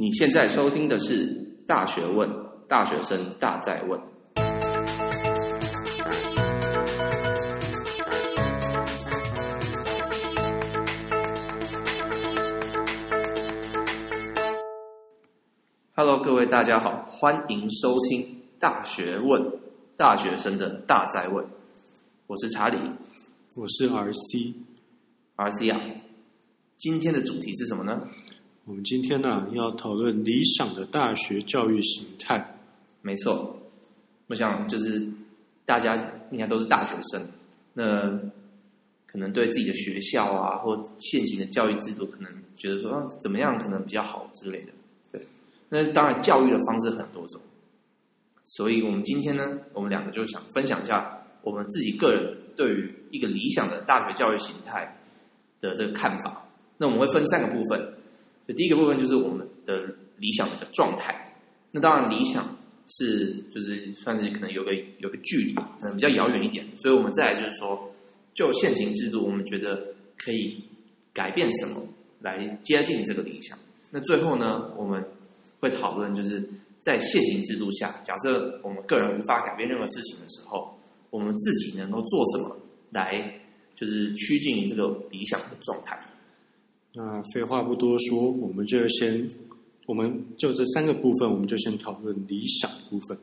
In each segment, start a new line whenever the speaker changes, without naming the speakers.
你现在收听的是《大学问》，大学生大在问。Hello，各位大家好，欢迎收听《大学问》，大学生的大在问。我是查理，
我是 RC，RC
啊。今天的主题是什么呢？
我们今天呢、要讨论理想的大学教育形态。
没错，我想就是大家应该都是大学生，那可能对自己的学校啊或现行的教育制度，可能觉得说、啊、怎么样可能比较好之类的。对，那当然教育的方式很多种，所以我们今天呢，我们两个就想分享一下我们自己个人对于一个理想的大学教育形态的这个看法。那我们会分三个部分。第一个部分就是我们的理想的状态，那当然理想是就是算是可能有个有个距离，可能比较遥远一点，所以我们再来就是说，就现行制度，我们觉得可以改变什么来接近这个理想。那最后呢，我们会讨论就是在现行制度下，假设我们个人无法改变任何事情的时候，我们自己能够做什么来就是趋近于这个理想的状态。
那废话不多说，我们就先，我们就这三个部分，我们就先讨论理想部分。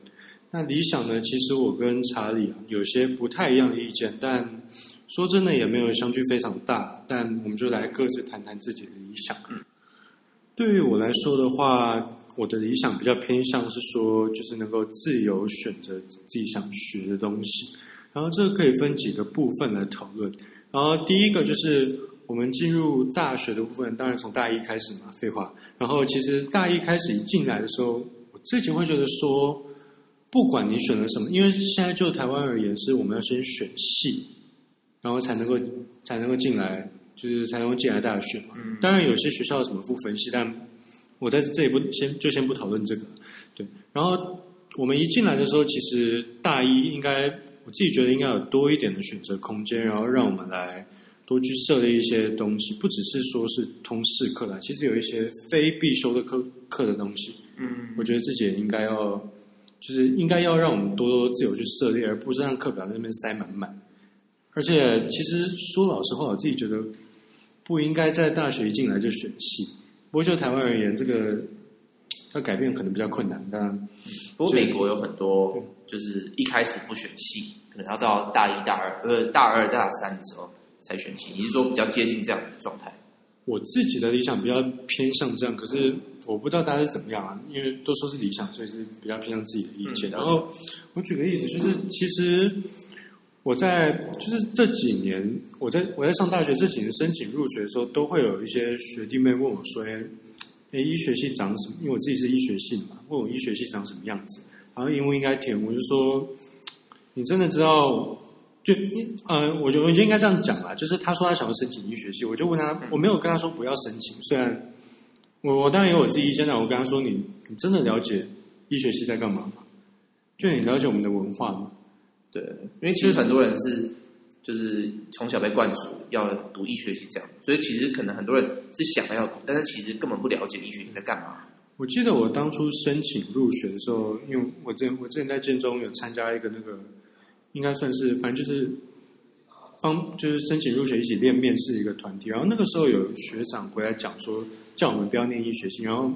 那理想呢，其实我跟查理啊有些不太一样的意见，但说真的也没有相距非常大。但我们就来各自谈谈自己的理想。对于我来说的话，我的理想比较偏向是说，就是能够自由选择自己想学的东西。然后这个可以分几个部分来讨论。然后第一个就是。我们进入大学的部分，当然从大一开始嘛，废话。然后其实大一开始一进来的时候，我自己会觉得说，不管你选了什么，因为现在就台湾而言，是我们要先选系，然后才能够才能够进来，就是才能够进来大学嘛。当然有些学校有什么不分系，但我在这里不先就先不讨论这个。对，然后我们一进来的时候，其实大一应该我自己觉得应该有多一点的选择空间，然后让我们来。多去设立一些东西，不只是说是通识课啦，其实有一些非必修的课课的东西。嗯，我觉得自己也应该要，就是应该要让我们多多自由去设立，而不是让课表在那边塞满满。而且，其实说老实话，我自己觉得不应该在大学一进来就选系。不过就台湾而言，这个要改变可能比较困难。当然，
不过美国有很多就是一开始不选系，可能要到大一、大二，呃，大二、大三的时候。才选系，你是说比较接近这样的状态？
我自己的理想比较偏向这样，可是我不知道大家是怎么样啊。因为都说是理想，所以是比较偏向自己的意见。嗯、然后我举个例子，就是其实我在就是这几年，我在我在上大学这几年申请入学的时候，都会有一些学弟妹问我说：“哎，哎医学系长什么？”因为我自己是医学系嘛，问我医学系长什么样子，然后英文应该填，我就说：“你真的知道？”就呃，我觉得我应该这样讲吧，就是他说他想要申请医学系，我就问他，我没有跟他说不要申请。虽然我我当然有我自己意见，但我跟他说，你你真的了解医学系在干嘛吗？就你了解我们的文化吗？
对，因为其实很多人是就是从小被灌输要读医学系这样，所以其实可能很多人是想要读，但是其实根本不了解医学系在干嘛。
我记得我当初申请入学的时候，因为我之前我之前在建中有参加一个那个。应该算是，反正就是帮，就是申请入学一起练面试一个团体。然后那个时候有学长回来讲说，叫我们不要念医学系。然后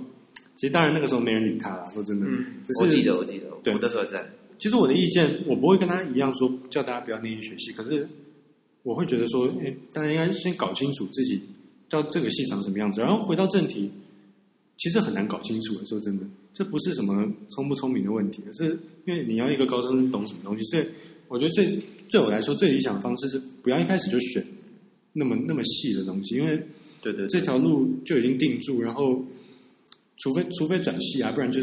其实当然那个时候没人理他了，说真的。嗯，
我记得，我记得，
对，
我那时候在。
其实我的意见，我不会跟他一样说叫大家不要念医学系。可是我会觉得说，哎，大家应该先搞清楚自己到这个系长什么样子。然后回到正题，其实很难搞清楚的。说真的，这不是什么聪不聪明的问题，而是因为你要一个高中生懂什么东西，所以。我觉得最对我来说最理想的方式是不要一开始就选那么那么细的东西，因为对对这条路就已经定住，然后除非除非转系啊，不然就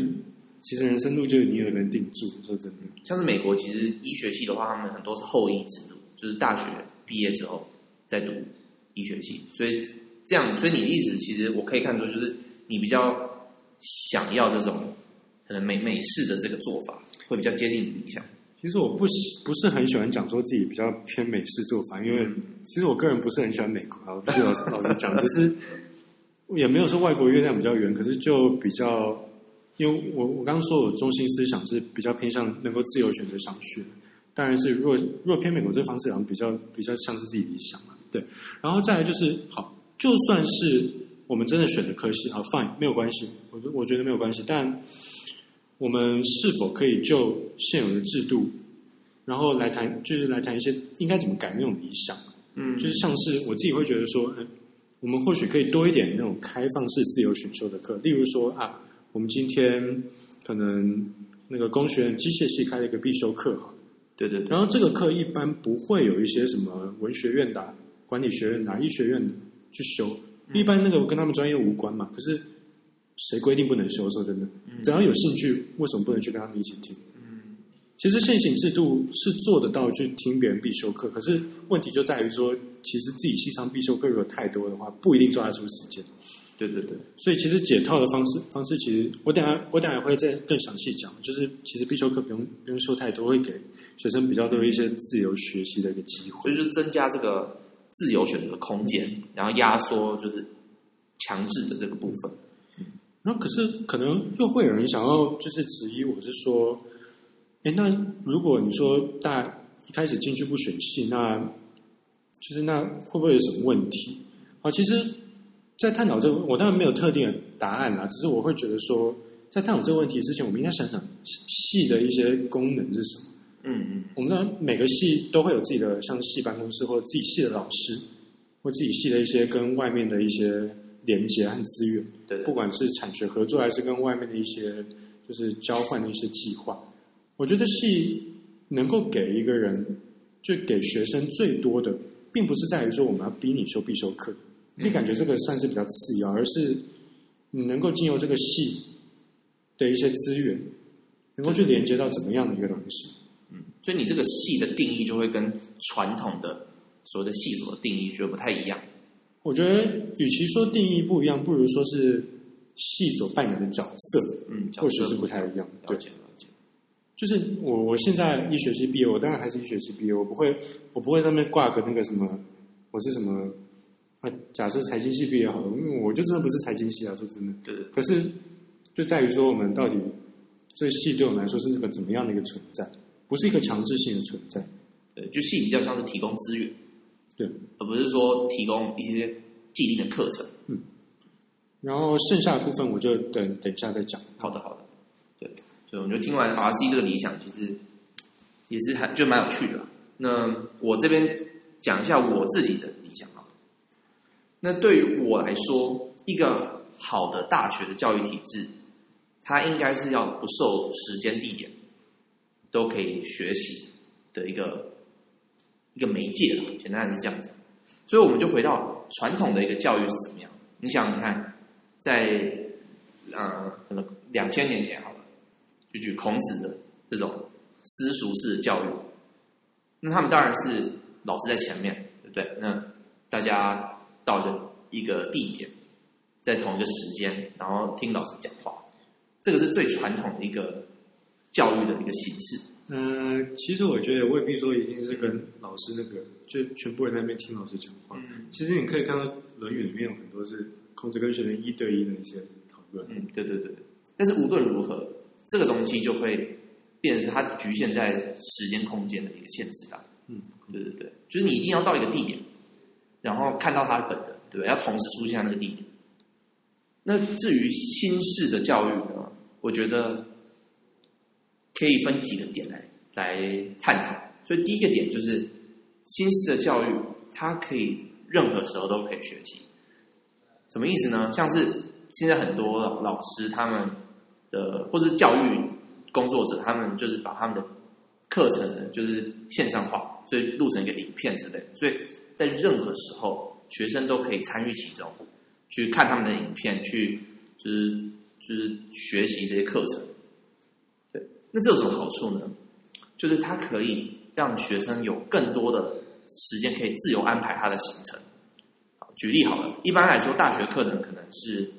其实人生路就已经有人定住。说真的，
像是美国，其实医学系的话，他们很多是后医制度，就是大学毕业之后再读医学系，所以这样，所以你的意思其实我可以看出，就是你比较想要这种可能美美式的这个做法，会比较接近你的理想。
其实我不不是很喜欢讲说自己比较偏美式做法，因为其实我个人不是很喜欢美国。啊，不是老实老实讲，只是 也没有说外国月亮比较圆，可是就比较，因为我我刚刚说我中心思想是比较偏向能够自由选择想学，当然是若若偏美国这方式，好像比较比较像是自己理想嘛，对。然后再来就是，好，就算是我们真的选的科系，好，fine，没有关系，我我觉得没有关系，但我们是否可以就现有的制度，然后来谈，就是来谈一些应该怎么改那种理想，嗯，就是像是我自己会觉得说，嗯。我们或许可以多一点那种开放式自由选修的课，例如说啊，我们今天可能那个工学院机械系开了一个必修课哈，
对对对，
然后这个课一般不会有一些什么文学院的、管理学院的、医学院的去修，一般那个跟他们专业无关嘛。可是谁规定不能修？说真的，只要有兴趣，为什么不能去跟他们一起听？其实现行制度是做得到去听别人必修课，可是问题就在于说，其实自己系上必修课如果太多的话，不一定抓得出时间。
对对对，
所以其实解套的方式方式，其实我等下我等下会再更详细讲，就是其实必修课不用不用修太多，会给学生比较多一些自由学习的一个机会，
就是增加这个自由选择的空间，然后压缩就是强制的这个部分。
嗯，然后可是可能又会有人想要就是质疑我是说。哎，那如果你说大一开始进去不选戏，那就是那会不会有什么问题？啊，其实，在探讨这个，我当然没有特定的答案啦。只是我会觉得说，在探讨这个问题之前，我们应该想想系的一些功能是什么。嗯嗯，我们当然每个系都会有自己的，像系办公室或者自己系的老师，或自己系的一些跟外面的一些连接和资源。对，不管是产学合作，还是跟外面的一些就是交换的一些计划。我觉得系能够给一个人，就给学生最多的，并不是在于说我们要逼你修必修课，就感觉这个算是比较次要，而是你能够进入这个系的一些资源，能够去连接到怎么样的一个东西。
嗯，所以你这个系的定义就会跟传统的所谓的系所的定义就不太一样。
我觉得，与其说定义不一样，不如说是戏所扮演的角色，嗯，或许是不太一样。对。就是我，我现在医学系毕业，我当然还是医学系毕业，我不会，我不会在那边挂个那个什么，我是什么啊？假设财经系毕业好了，因为我就真的不是财经系啊，说真的。对。可是就在于说，我们到底这个系对我们来说是一个怎么样的一个存在？不是一个强制性的存在。
对，就系比较像是提供资源，
对，
而不是说提供一些既定的课程。
嗯。然后剩下的部分，我就等等一下再讲。
好的，好的。对所以我觉得听完 RC 这个理想，其实也是还就蛮有趣的。那我这边讲一下我自己的理想啊。那对于我来说，一个好的大学的教育体制，它应该是要不受时间地点都可以学习的一个一个媒介了。简单的是这样子。所以我们就回到传统的一个教育是怎么样？你想你看，在呃可能两千年前好了。就举孔子的这种私塾式的教育，那他们当然是老师在前面，对不对？那大家到了一个地点，在同一个时间，然后听老师讲话，这个是最传统的一个教育的一个形式。
嗯、呃，其实我觉得未必说一定是跟老师这个，就全部人在那边听老师讲话。嗯、其实你可以看到《论语》里面有很多是孔子跟学生一对一的一些讨论。
嗯，对对对。但是无论如何。这个东西就会变成它局限在时间空间的一个限制啊。嗯，对对对，就是你一定要到一个地点，然后看到他的本人，对不对？要同时出现在那个地点。那至于新式的教育呢，我觉得可以分几个点来来探讨。所以第一个点就是新式的教育，它可以任何时候都可以学习。什么意思呢？像是现在很多老师他们。的或者是教育工作者，他们就是把他们的课程呢，就是线上化，所以录成一个影片之类。所以在任何时候，学生都可以参与其中，去看他们的影片，去就是就是学习这些课程。对，那这有什么好处呢？就是它可以让学生有更多的时间可以自由安排他的行程。举例好了，一般来说，大学课程可能是。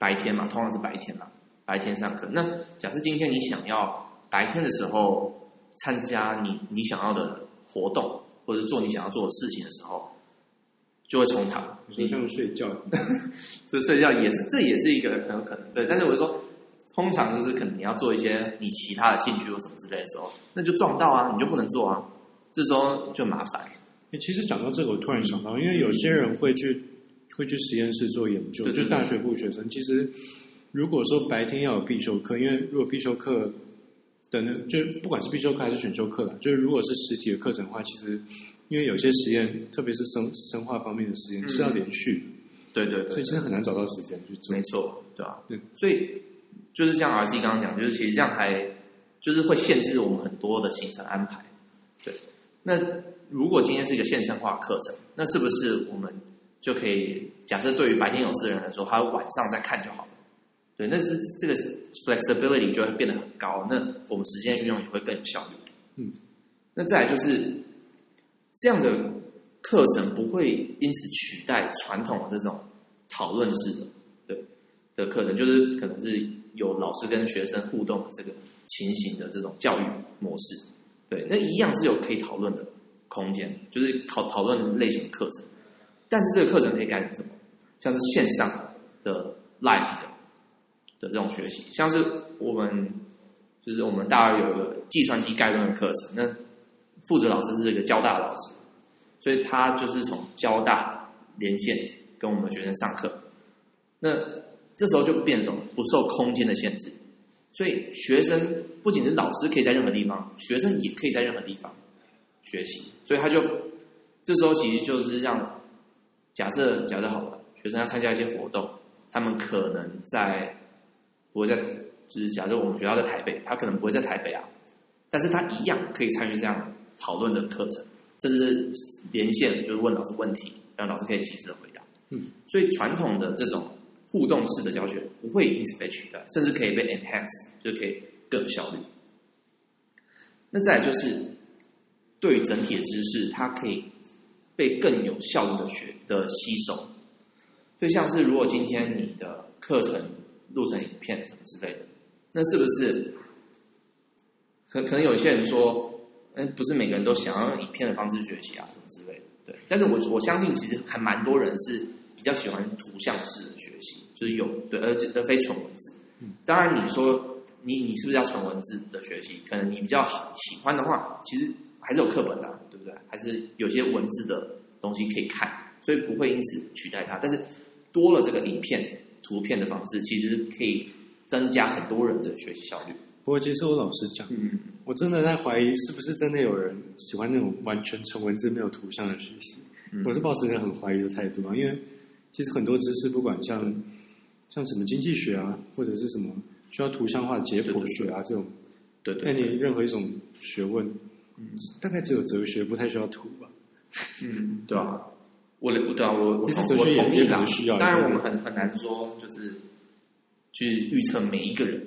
白天嘛，通常是白天嘛，白天上课。那假设今天你想要白天的时候参加你你想要的活动，或者做你想要做的事情的时候，就会冲堂。
你说像睡觉，
这 睡觉也是，这也是一个很有可能。对，但是我就说，通常就是可能你要做一些你其他的兴趣或什么之类的时候，那就撞到啊，你就不能做啊，这时候就麻烦。
其实讲到这个，我突然想到，因为有些人会去会去实验室做研究，就大学部学生。其实如果说白天要有必修课，因为如果必修课。等等，就不管是必修课还是选修课啦，就是如果是实体的课程的话，其实因为有些实验，特别是生生化方面的实验、嗯、是要连续，
对对，对，
所以其实很难找到时间去做。
没错，对吧、啊？对，所以就是像 RC 刚刚讲，就是其实这样还就是会限制我们很多的行程安排。对，那如果今天是一个线上化课程，那是不是我们就可以假设对于白天有事的人来说，他晚上再看就好了？对，那是这个 flexibility 就会变得很高，那我们时间运用也会更有效率。嗯，那再来就是这样的课程不会因此取代传统的这种讨论式的对的课程，就是可能是有老师跟学生互动的这个情形的这种教育模式。对，那一样是有可以讨论的空间，就是讨讨论类型的课程，但是这个课程可以改成什么？像是线上的 live 的。的这种学习，像是我们就是我们大二有一个计算机概论的课程，那负责老师是一个交大老师，所以他就是从交大连线跟我们学生上课。那这时候就变成不受空间的限制，所以学生不仅是老师可以在任何地方，学生也可以在任何地方学习。所以他就这时候其实就是让假设假设好了，学生要参加一些活动，他们可能在。不会在，就是假设我们学校在台北，他可能不会在台北啊，但是他一样可以参与这样讨论的课程，甚至连线，就是问老师问题，让老师可以及时的回答。嗯，所以传统的这种互动式的教学不会因此被取代，甚至可以被 enhance，就可以更有效率。那再就是对于整体的知识，它可以被更有效率的学的吸收。就像是如果今天你的课程。录成影片什么之类的，那是不是可可能有些人说，哎，不是每个人都想要用影片的方式学习啊，什么之类的，对。但是我我相信，其实还蛮多人是比较喜欢图像式的学习，就是有对，而且而非纯文字。当然，你说你你是不是要纯文字的学习？可能你比较喜欢的话，其实还是有课本的啊，对不对？还是有些文字的东西可以看，所以不会因此取代它。但是多了这个影片。图片的方式其实可以增加很多人的学习效率。
不过，其实我老实讲，嗯，我真的在怀疑是不是真的有人喜欢那种完全纯文字没有图像的学习。嗯、我是抱持一个很怀疑的态度啊，因为其实很多知识，不管像像什么经济学啊，或者是什么需要图像化解剖学啊这种，
对对，
那你任何一种学问，嗯，大概只有哲学不太需要图吧？
嗯，对啊。我的对啊，我我同我同意的。当然，我们很很难说，就是去预测每一个人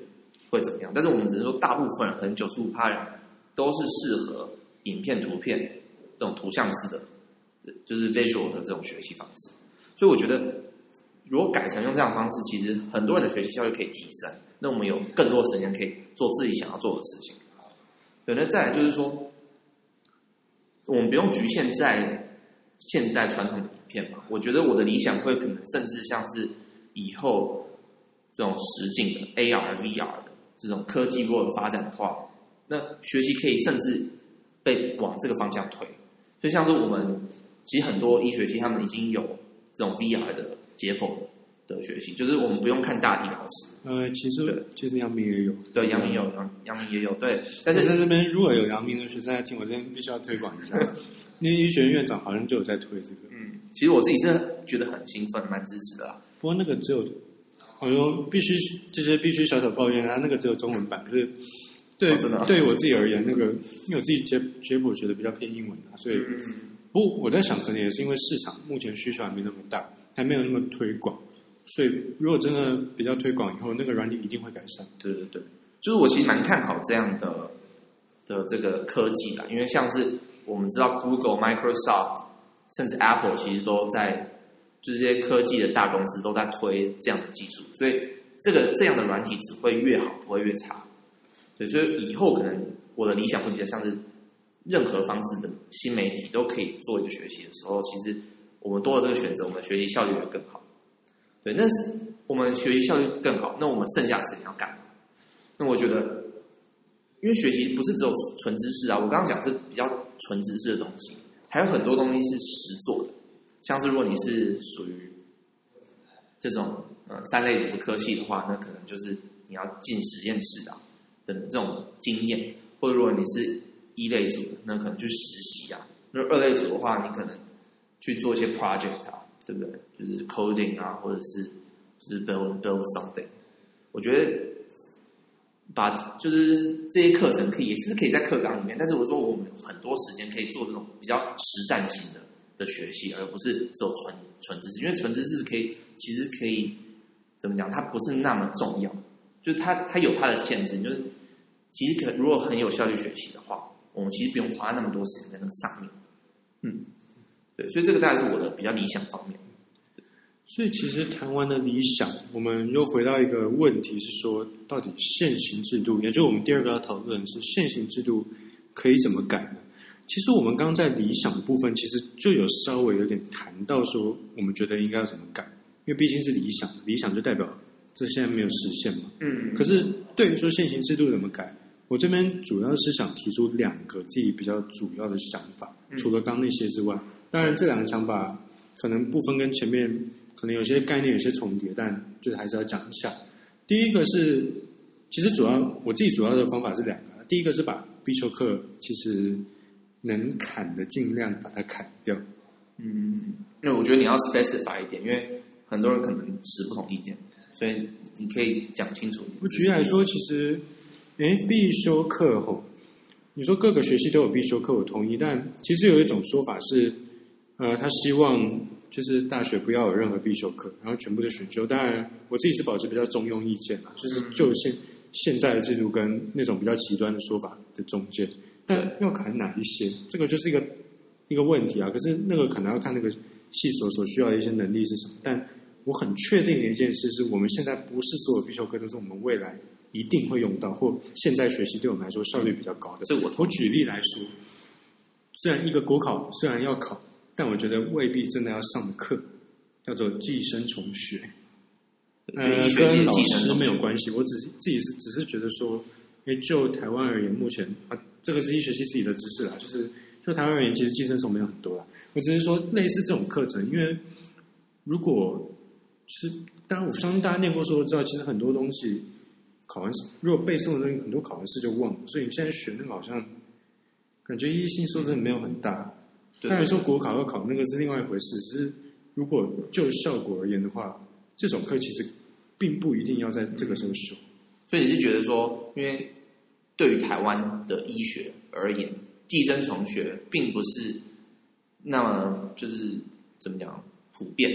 会怎么样。但是我们只是说，大部分人，可能九十五趴人都是适合影片、图片这种图像式的，就是 visual 的这种学习方式。所以我觉得，如果改成用这样方式，其实很多人的学习效率可以提升。那我们有更多时间可以做自己想要做的事情。对，那再来就是说，我们不用局限在。现代传统的影片嘛，我觉得我的理想会可能甚至像是以后这种实景的 AR、VR 的这种科技如果发展的话，那学习可以甚至被往这个方向推。就像是我们其实很多医学系他们已经有这种 VR 的解剖的学习，就是我们不用看大体老师。
呃，其实其实阳明也有，
对，阳明有，阳阳明也有，对。但是在这
边如果有阳明的学生在听，我这边必须要推广一下。那医学院院长好像就有在推这个。
嗯，其实我自己真的觉得很兴奋，蛮支持的啊。
不过那个只有，好像必须这些必须小小抱怨啊，那个只有中文版，就是对、对于我自己而言，那个因为我自己解解剖学的比较偏英文啊，所以、嗯、不我在想，可能也是因为市场目前需求还没那么大，还没有那么推广，所以如果真的比较推广以后，那个软体一定会改善。
对对对，就是我其实蛮看好这样的的这个科技的，因为像是。我们知道，Google、Microsoft，甚至 Apple，其实都在，就这些科技的大公司都在推这样的技术，所以这个这样的软体只会越好，不会越差。对，所以以后可能我的理想会比较像是，任何方式的新媒体都可以做一个学习的时候，其实我们多了这个选择，我们学习效率会更好。对，那我们学习效率更好，那我们剩下时间要干嘛？那我觉得，因为学习不是只有纯知识啊，我刚刚讲是比较纯知识的东西，还有很多东西是实做的，像是如果你是属于这种呃三类组的科系的话，那可能就是你要进实验室的等这种经验，或者如果你是一类组，那可能去实习啊。那二类组的话，你可能去做一些 project 啊，对不对？就是 coding 啊，或者是就是 build build something。我觉得把就是这些课程可以也是可以在课纲里面，但是我说我们很多时间可以做这种比较实战型的的学习，而不是只有纯纯知识。因为纯知识可以，其实可以怎么讲？它不是那么重要，就是它它有它的限制。就是其实可如果很有效率学习的话，我们其实不用花那么多时间在那个上面。嗯，对，所以这个大概是我的比较理想方面。
所以其实谈完了理想，我们又回到一个问题是说，到底现行制度，也就是我们第二个要讨论的是现行制度可以怎么改呢？其实我们刚刚在理想的部分，其实就有稍微有点谈到说，我们觉得应该要怎么改，因为毕竟是理想，理想就代表这现在没有实现嘛。嗯。可是对于说现行制度怎么改，我这边主要是想提出两个自己比较主要的想法。除了刚那些之外，当然这两个想法可能部分跟前面可能有些概念有些重叠，但就是还是要讲一下。第一个是，其实主要我自己主要的方法是两个，第一个是把必修课其实能砍的尽量把它砍掉。
嗯，因为我觉得你要 specify 一点，因为很多人可能持不同意见，所以你可以讲清楚。
我举例来说，其实，诶，必修课后。你说各个学系都有必修课，我同意。但其实有一种说法是，呃，他希望就是大学不要有任何必修课，然后全部都选修。当然，我自己是保持比较中庸意见嘛，就是就现现在的制度跟那种比较极端的说法的中间。但要看哪一些，这个就是一个一个问题啊。可是那个可能要看那个系所所需要的一些能力是什么。但我很确定的一件事是，我们现在不是所有必修课都是我们未来。一定会用到，或现在学习对我们来说效率比较高的。我我举例来说，虽然一个国考虽然要考，但我觉得未必真的要上的课叫做寄生虫学。呃，跟老师没有关系，我只是自己是只是觉得说，因为，就台湾而言，目前啊，这个是医学系自己的知识啦，就是就台湾而言，其实寄生虫没有很多啦。我只是说类似这种课程，因为如果其实当然我相信大家念过书都知道，其实很多东西。考完试，如果背诵的东西很多，考完试就忘了。所以你现在学那个好像感觉意义性说真的没有很大。当然说国考要考那个是另外一回事。只是如果就效果而言的话，这种课其实并不一定要在这个时候修。
所以你是觉得说，因为对于台湾的医学而言，寄生虫学并不是那么就是怎么讲普遍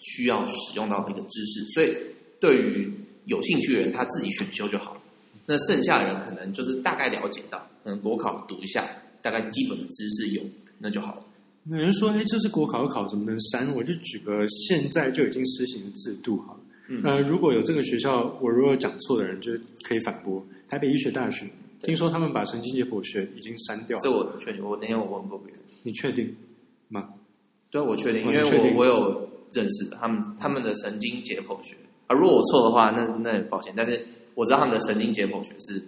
需要使用到的一个知识，所以对于。有兴趣的人他自己选修就好了，那剩下的人可能就是大概了解到，可能国考读一下，大概基本的知识有，那就好了。
有人说：“哎，这是国考考，怎么能删？”我就举个现在就已经施行的制度好了。嗯，呃，如果有这个学校，我如果讲错的人就可以反驳。台北医学大学听说他们把神经解剖学已经删掉了，
这我确定。我那天我问过别人，
你确定吗？
对，我确定，因为我我有认识的他们他们的神经解剖学。啊，如果我错的话，那那也抱歉。但是我知道他们的神经解剖学是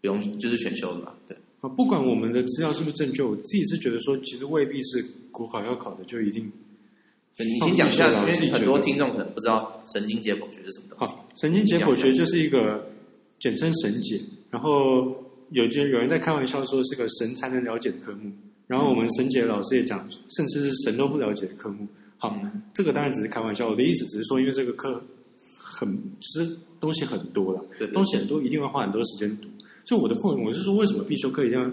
不用，就是选修的嘛。对。
啊，不管我们的资料是不是正确，我自己是觉得说，其实未必是国考要考的就一定。
你先讲一下，因为很多听众可能不知道神经解剖学是什么东西。
好，神经解剖学就是一个简称神解，然后有些有人在开玩笑说是个神才能了解的科目，然后我们神解老师也讲，甚至是神都不了解的科目。好，这个当然只是开玩笑，我的意思只是说，因为这个课。很，其实东西很多了，对，东西很多，一定会花很多时间读。就我的 point，我是说，为什么必修课一定要？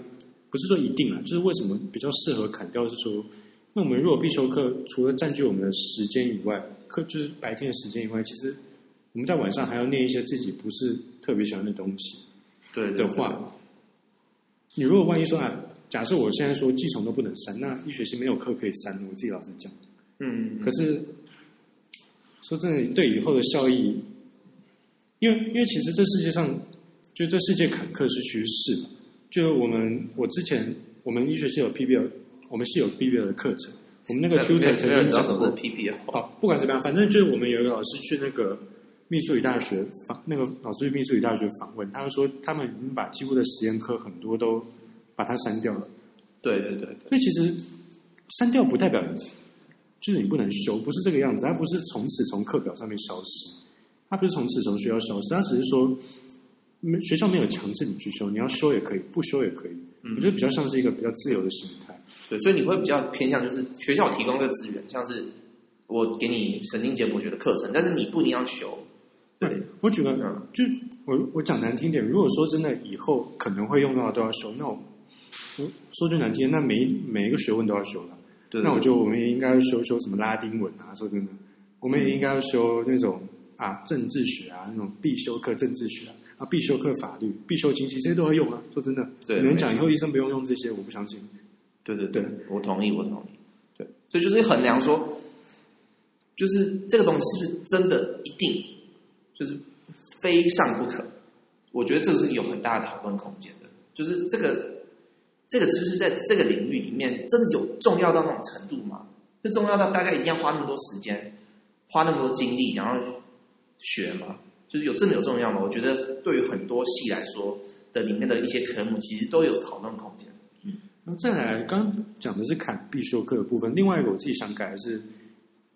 不是说一定啊，就是为什么比较适合砍掉？是说，因为我们如果必修课除了占据我们的时间以外，课就是白天的时间以外，其实我们在晚上还要念一些自己不是特别喜欢的东西。对的话，你如果万一说啊，假设我现在说寄虫都不能删，那一学期没有课可以删，我自己老实讲，嗯，可是。说真的，对以后的效益，因为因为其实这世界上，就这世界坎坷是趋势嘛。就我们我之前我们医学系有 PBL，我们是有 PBL 的课程，我们那个 tutor 曾经讲
过 PBL
好，不管怎么样，反正就是我们有一个老师去那个密苏里大学访，那个老师去密苏里大学访问，他就说他们已经把几乎的实验课很多都把它删掉了。
对对对，对，
所以其实删掉不代表就是你不能修，不是这个样子，它不是从此从课表上面消失，它不是从此从学校消失，它只是说学校没有强制你去修，你要修也可以，不修也可以。我觉得比较像是一个比较自由的心态。
对，所以你会比较偏向就是学校提供这个资源，像是我给你神经解剖学的课程，但是你不一定要修。对，
我觉得，嗯、就我我讲难听点，如果说真的以后可能会用到的都要修，那我。说句难听，那每每一个学问都要修了。对，那我觉得我们也应该要修修什么拉丁文啊。说真的，我们也应该要修那种啊政治学啊，那种必修课政治学啊，啊必修课法律、必修经济，这些都要用啊。说真的，对，有人讲以后医生不用用这些，我不相信。
对对对，我同意，我同意。对，所以就是衡量说，就是这个东西是不是真的一定就是非上不可？我觉得这是有很大的讨论空间的，就是这个。这个知识在这个领域里面，真的有重要到那种程度吗？是重要到大家一定要花那么多时间，花那么多精力，然后学吗？就是有真的有重要吗？我觉得对于很多系来说的里面的一些科目，其实都有讨论空间。
嗯，那再来，刚刚讲的是砍必修课的部分，另外一个我自己想改的是，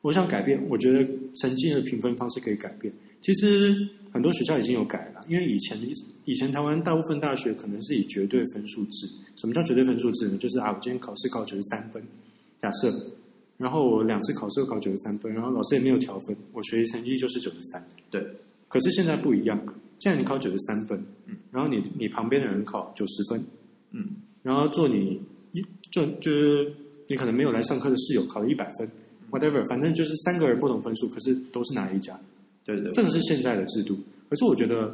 我想改变，我觉得成绩的评分方式可以改变。其实很多学校已经有改了，因为以前的以前台湾大部分大学可能是以绝对分数制。什么叫绝对分数制呢？就是啊，我今天考试考九十三分，假设，然后我两次考试考九十三分，然后老师也没有调分，我学习成绩就是九十三。对。可是现在不一样，现在你考九十三分，嗯，然后你你旁边的人考九十分，嗯，然后做你一就就是你可能没有来上课的室友考了一百分，whatever，反正就是三个人不同分数，可是都是拿 A 加。对对，这个是现在的制度。可是我觉得，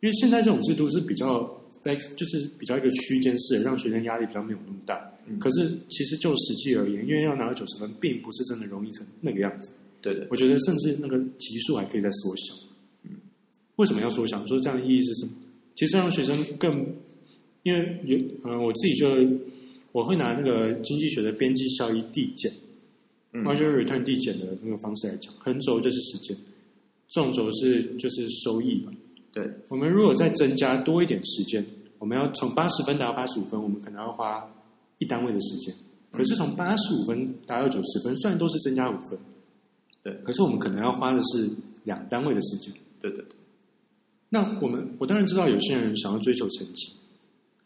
因为现在这种制度是比较。在就是比较一个区间式，让学生压力比较没有那么大。嗯、可是其实就实际而言，因为要拿到九十分，并不是真的容易成那个样子。对对，我觉得甚至那个级数还可以再缩小。嗯，为什么要缩小？说这样的意义是什么？其实让学生更，因为有嗯、呃，我自己就我会拿那个经济学的边际效益递减，marginal return 递减的那个方式来讲，横轴就是时间，纵轴是就是收益嘛。对，我们如果再增加多一点时间，我们要从八十分达到八十五分，我们可能要花一单位的时间。可是从八十五分达到九十分，虽然都是增加五分，对，可是我们可能要花的是两单位的时间。对对对。那我们我当然知道有些人想要追求成绩，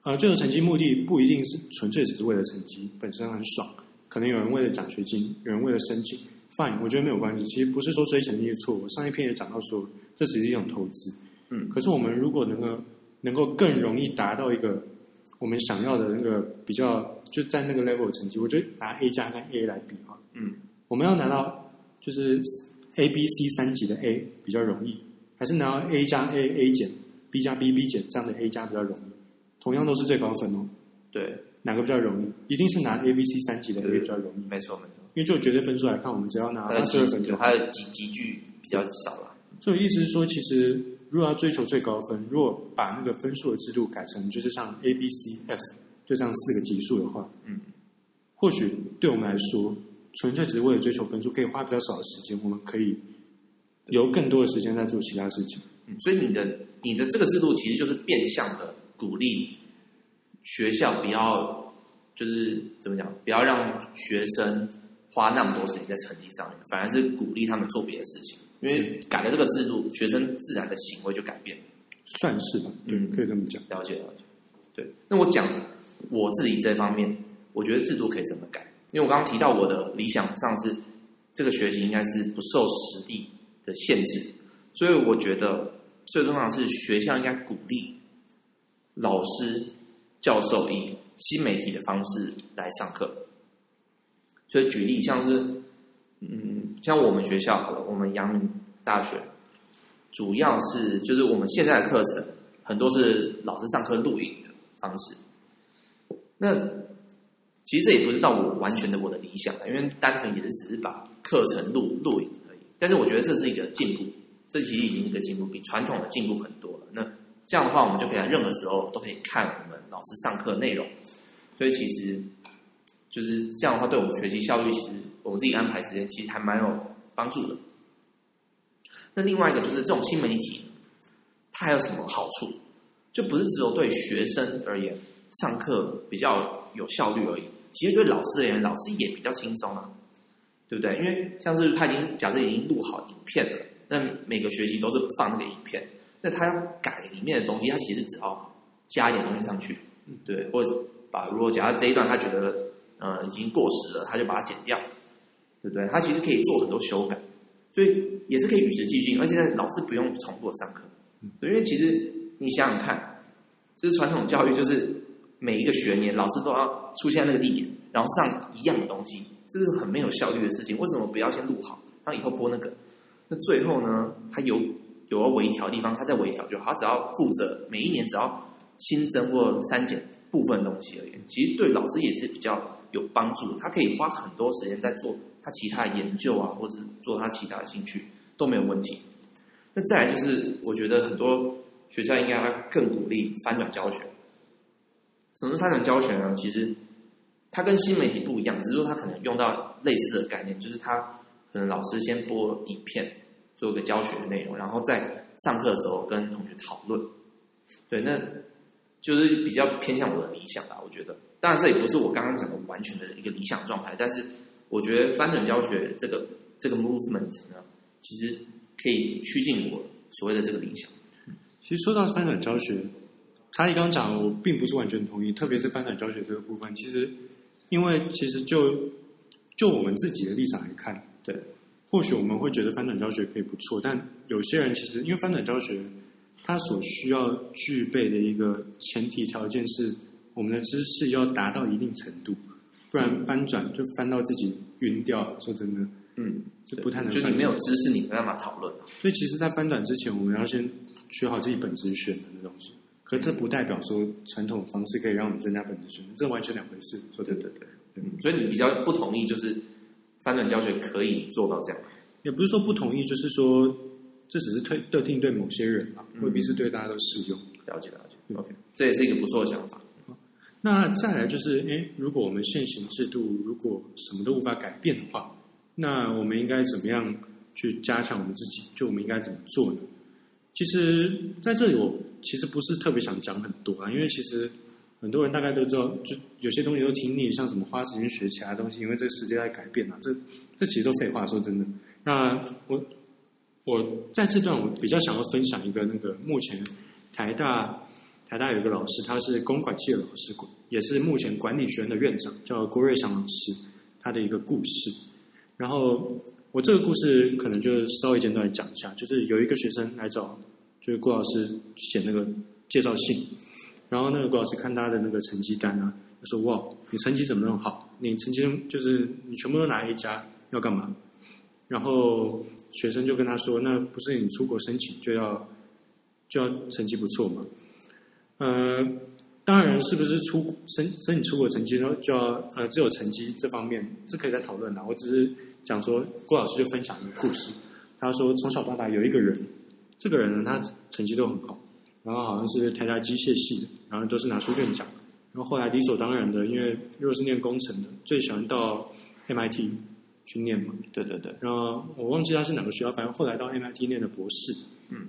呃，追求成绩目的不一定是纯粹只是为了成绩本身很爽，可能有人为了奖学金，有人为了申请，fine，我觉得没有关系。其实不是说追成绩错，我上一篇也讲到说，这只是一种投资。嗯，可是我们如果能够能够更容易达到一个我们想要的那个比较就在那个 level 的成绩，我觉得拿 A 加跟 A 来比哈，嗯，我们要拿到就是 A、B、C 三级的 A 比较容易，还是拿到 A 加 A、A 减 B 加 B、B 减这样的 A 加比较容易？同样都是最高分哦，对，哪个比较容易？一定是拿 A、B、C 三级的 A 比较容易，没错没错，因为就绝对分数来看，我们只要拿二十二分就好，它的级级距比较少了，所以意思是说，其实。如果要追求最高分，如果把那个分数的制度改成就是像 A、B、C、F 就这样四个级数的话，嗯，或许对我们来说，纯粹只是为了追求分数，可以花比较少的时间，我们可以有更多的时间在做其他事情。嗯，所以你的你的这个制度其实就是变相的鼓励学校不要，就是怎么讲，不要让学生花那么多时间在成绩上面，反而是鼓励他们做别的事情。因为改了这个制度，学生自然的行为就改变，算是吧？嗯，可以这么讲。了解了解。对，那我讲我自己这方面，我觉得制度可以怎么改？因为我刚刚提到我的理想上是这个学习应该是不受实地的限制，所以我觉得最重要的是学校应该鼓励老师教授以新媒体的方式来上课。所以举例像是。嗯，像我们学校好了，我们阳明大学主要是就是我们现在的课程很多是老师上课录影的方式。那其实这也不是到我完全的我的理想，因为单纯也是只是把课程录录影而已。但是我觉得这是一个进步，这其实已经一个进步，比传统的进步很多了。那这样的话，我们就可以在任何时候都可以看我们老师上课内容。所以其实
就是这样的话，对我们学习效率，其实我们自己安排时间，其实还蛮有帮助的。那另外一个就是这种新媒体，它还有什么好处？就不是只有对学生而言上课比较有效率而已，其实对老师而言，老师也比较轻松啊，对不对？因为像是他已经假设已经录好影片了，那每个学期都是放那个影片，那他要改里面的东西，他其实只要加一点东西上去，对，或者把如果假设这一段他觉得呃已经过时了，他就把它剪掉，对不对？他其实可以做很多修改，所以也是可以与时俱进，而且老师不用重复上课，对，因为其实。你想想看，就是传统教育，就是每一个学年老师都要出现在那个地点，然后上一样的东西，这是很没有效率的事情。为什么不要先录好，然后以后播那个？那最后呢，他有有要微调的地方，他再微调就好。他只要负责每一年只要新增或删减部分东西而已。其实对老师也是比较有帮助的，他可以花很多时间在做他其他的研究啊，或者做他其他的兴趣都没有问题。那再来就是，我觉得很多。学校应该更鼓励翻转教学。什么是翻转教学呢？其实它跟新媒体不一样，只是说它可能用到类似的概念，就是它可能老师先播影片，做个教学的内容，然后在上课的时候跟同学讨论。对，那就是比较偏向我的理想吧，我觉得。当然，这也不是我刚刚讲的完全的一个理想状态，但是我觉得翻转教学这个这个 movement 呢，其实可以趋近我所谓的这个理想。
其实说到翻转教学，查理刚刚讲，我并不是完全同意，特别是翻转教学这个部分。其实，因为其实就就我们自己的立场来看，对，或许我们会觉得翻转教学可以不错，但有些人其实因为翻转教学，它所需要具备的一个前提条件是，我们的知识要达到一定程度，不然翻转就翻到自己晕掉。说真的，嗯，就不太能。
就你没有知识，你没办法讨论。
所以，其实，在翻转之前，我们要先。学好自己本职学的东西，可这不代表说传统方式可以让我们增加本职学能，这完全两回事。说对对对，
嗯，所以你比较不同意，就是翻转教学可以做到这样？
也不是说不同意，就是说这只是特特定对某些人嘛，未必是对大家都适用。
了解了解，OK，这也是一个不错的想法。
那再来就是，诶，如果我们现行制度如果什么都无法改变的话，那我们应该怎么样去加强我们自己？就我们应该怎么做呢？其实在这里，我其实不是特别想讲很多啊，因为其实很多人大概都知道，就有些东西都听腻，像什么花时间学其他东西，因为这个世界在改变啊，这这其实都废话。说真的，那我我在这段我比较想要分享一个那个目前台大台大有一个老师，他是公管系的老师，也是目前管理学院的院长，叫郭瑞祥老师，他的一个故事，然后。我这个故事可能就稍微简短讲一下，就是有一个学生来找，就是郭老师写那个介绍信，然后那个郭老师看他的那个成绩单啊，就说：“哇，你成绩怎么那么好？你成绩就是你全部都拿 A 加，要干嘛？”然后学生就跟他说：“那不是你出国申请就要就要成绩不错吗？”呃，当然是不是出申申请出国成绩呢，就要呃只有成绩这方面是可以再讨论的。我只是。讲说，郭老师就分享一个故事。他说，从小到大有一个人，这个人呢，他成绩都很好，然后好像是台大机械系的，然后都是拿出院奖。然后后来理所当然的，因为如果是念工程的，最喜欢到 MIT 去念嘛。
对对对。
然后我忘记他是哪个学校，反正后来到 MIT 念的博士。嗯。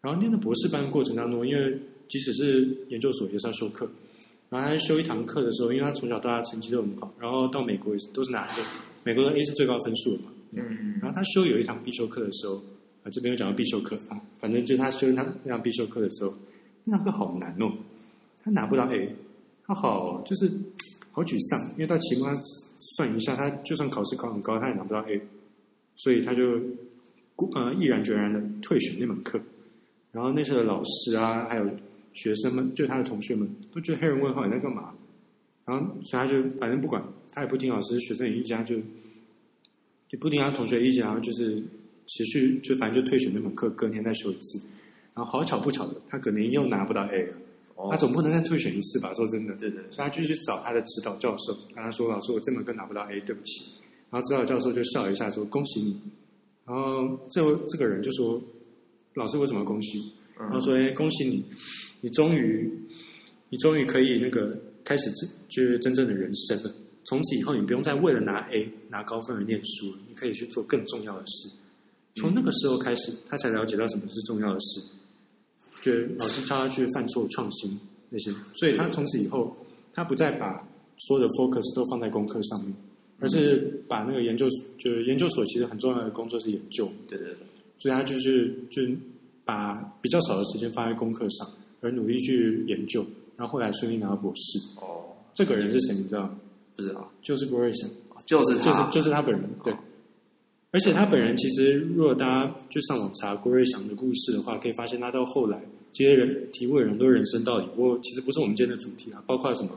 然后念的博士班的过程当中，因为即使是研究所也算授课，然后他修一堂课的时候，因为他从小到大成绩都很好，然后到美国也是都是拿 A。美国的 A 是最高分数的嘛？嗯，然后他修有一堂必修课的时候，啊，这边又讲到必修课啊，反正就是他修那那堂必修课的时候，那堂课好难哦，他拿不到 A，他好就是好沮丧，因为到期末他算一下，他就算考试考很高，他也拿不到 A，所以他就呃毅然决然的退选那门课。然后那时候的老师啊，还有学生们，就他的同学们，都觉得黑人问号你在干嘛？然后所以他就反正不管。他也不听老师，学生也一家就也不听他同学意见，然后就是持续就反正就退选那门课，隔年再修一次。然后好巧不巧的，他可能又拿不到 A 了。哦、他总不能再退选一次吧？说真的，对对。所以他就去找他的指导教授，跟他说：“老师，我这门课拿不到 A，对不起。”然后指导教授就笑一下，说：“恭喜你。”然后这这个人就说：“老师为什么恭喜？”然后说：“哎，恭喜你，你终于，你终于可以那个开始就是真正的人生了。”从此以后你不用再为了拿 A 拿高分而念书了，你可以去做更重要的事。从那个时候开始，他才了解到什么是重要的事。就老师教他去犯错、创新那些，所以他从此以后，他不再把所有的 focus 都放在功课上面，而是把那个研究，就是研究所其实很重要的工作是研究。
对对对。
所以他就是就把比较少的时间放在功课上，而努力去研究，然后后来顺利拿到博士。
哦，
这个人是谁？你知道吗？
不知道，
就是郭瑞祥，
就是他，
就是就是他本人。对，而且他本人其实，如果大家去上网查郭瑞祥的故事的话，可以发现他到后来。这些人提问很多人生道理，不过其实不是我们今天的主题啊。包括什么，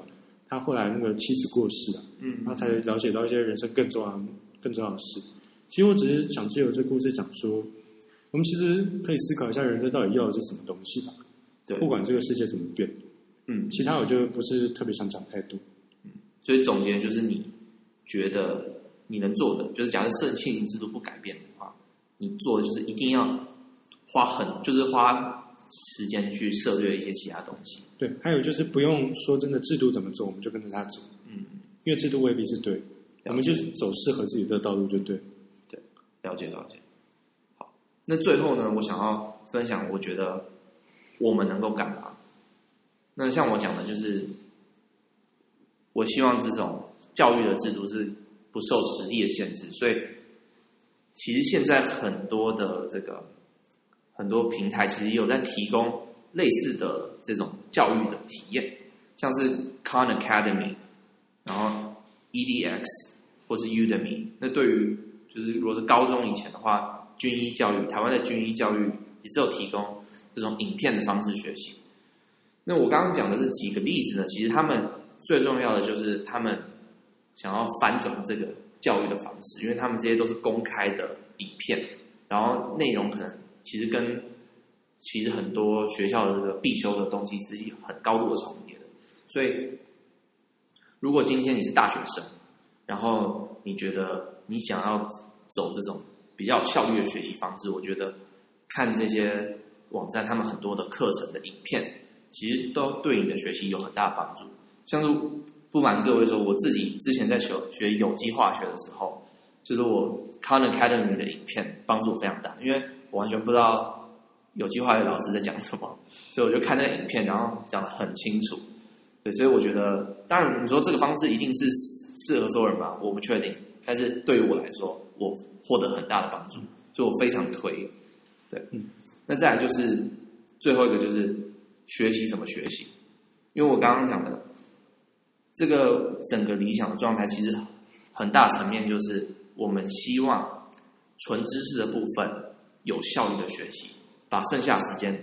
他后来那个妻子过世啊，嗯，然后才了解到一些人生更重要、更重要的事。其实我只是想借由这故事讲说，我们其实可以思考一下人生到底要的是什么东西吧。对，不管这个世界怎么变，嗯，其他我就不是特别想讲太多。
嗯，所以总结就是，你觉得你能做的，就是假设圣庆制度不改变的话，你做的就是一定要花很，就是花。时间去涉略一些其他东西。
对，还有就是不用说真的制度怎么做，我们就跟着他走。嗯，因为制度未必是对，我们就是走适合自己的道路就对。
对，了解了解。好，那最后呢，我想要分享，我觉得我们能够干嘛？那像我讲的，就是我希望这种教育的制度是不受实力的限制，所以其实现在很多的这个。很多平台其实有在提供类似的这种教育的体验，像是 Khan Academy，然后 EDX 或是 Udemy。那对于就是如果是高中以前的话，军医教育，台湾的军医教育也是有提供这种影片的方式学习。那我刚刚讲的这几个例子呢，其实他们最重要的就是他们想要翻转这个教育的方式，因为他们这些都是公开的影片，然后内容可能。其实跟其实很多学校的这个必修的东西是很高度的重叠的，所以如果今天你是大学生，然后你觉得你想要走这种比较有效率的学习方式，我觉得看这些网站他们很多的课程的影片，其实都对你的学习有很大的帮助。像是不瞒各位说，我自己之前在学学有机化学的时候，就是我 Khan Academy 的影片帮助非常大，因为。我完全不知道有机化学老师在讲什么，所以我就看那个影片，然后讲的很清楚。对，所以我觉得，当然你说这个方式一定是适合所有人吧，我不确定。但是对于我来说，我获得很大的帮助，所以我非常推。对，嗯，那再来就是最后一个就是学习怎么学习，因为我刚刚讲的这个整个理想的状态，其实很大层面就是我们希望纯知识的部分。有效率的学习，把剩下的时间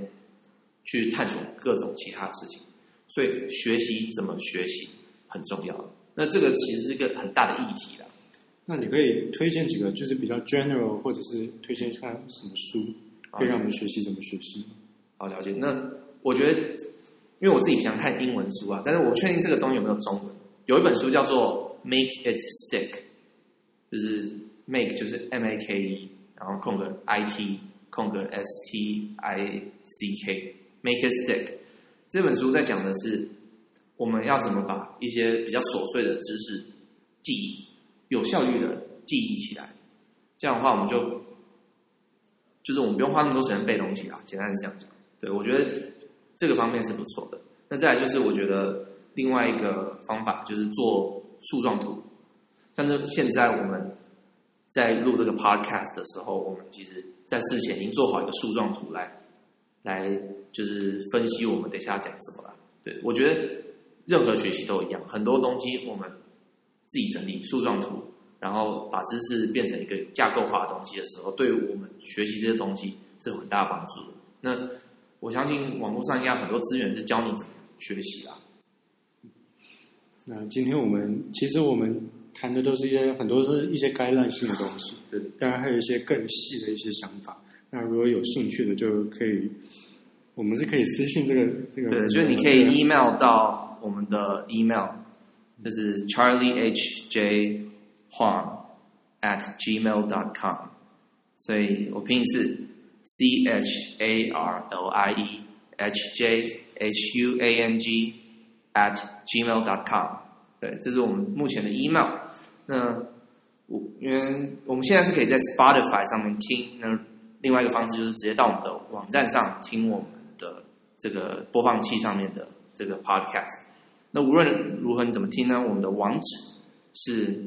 去探索各种其他事情，所以学习怎么学习很重要。那这个其实是一个很大的议题啦。
那你可以推荐几个，就是比较 general，或者是推荐看什么书，可以让我们学习怎么学习？
好，了解。那我觉得，因为我自己喜欢看英文书啊，但是我不确定这个东西有没有中文。有一本书叫做 Make It Stick，就是 Make 就是 M A K E。然后空格 I T，空格 S T I C K，Make it stick。这本书在讲的是我们要怎么把一些比较琐碎的知识记忆，有效率的记忆起来。这样的话，我们就就是我们不用花那么多时间背东西啊。简单是这样讲。对，我觉得这个方面是不错的。那再来就是，我觉得另外一个方法就是做树状图。像是现在我们。在录这个 podcast 的时候，我们其实，在事前已经做好一个树状图来，来就是分析我们等下要讲什么了。对，我觉得任何学习都一样，很多东西我们自己整理树状图，然后把知识变成一个架构化的东西的时候，对于我们学习这些东西是有很大帮助的。那我相信网络上应该很多资源是教你怎么学习啦。
那今天我们其实我们。谈的都是一些很多是一些概览性的东西，对，当然还有一些更细的一些想法。那如果有兴趣的，就可以，我们是可以私信这个这个，
对，就是你可以 email 到我们的 email，就是 Charlie H J Huang at gmail dot com，所以我拼的是 C H A R L I E H J H U A N G at gmail dot com。对，这是我们目前的 email。那我因为我们现在是可以在 Spotify 上面听，那另外一个方式就是直接到我们的网站上听我们的这个播放器上面的这个 podcast。那无论如何你怎么听呢？我们的网址是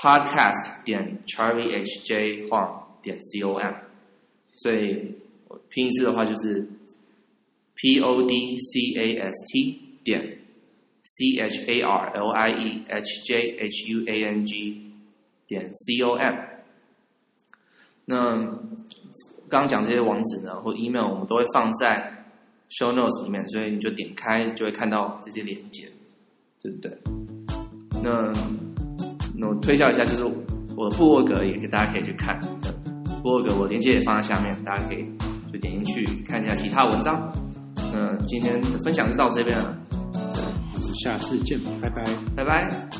podcast 点 charlie h j huang 点 com，所以拼一次的话就是 p o d c a s t 点 c h a r l i e h j h u a n g 点 c o m。那刚刚讲这些网址呢，或 email，我们都会放在 show notes 里面，所以你就点开就会看到这些连接，对不对？那那我推销一下，就是我的部落格，也给大家可以去看。部落格我链接也放在下面，大家可以就点进去看一下其他文章。那今天的分享就到这边了。
下次见，拜拜，
拜拜。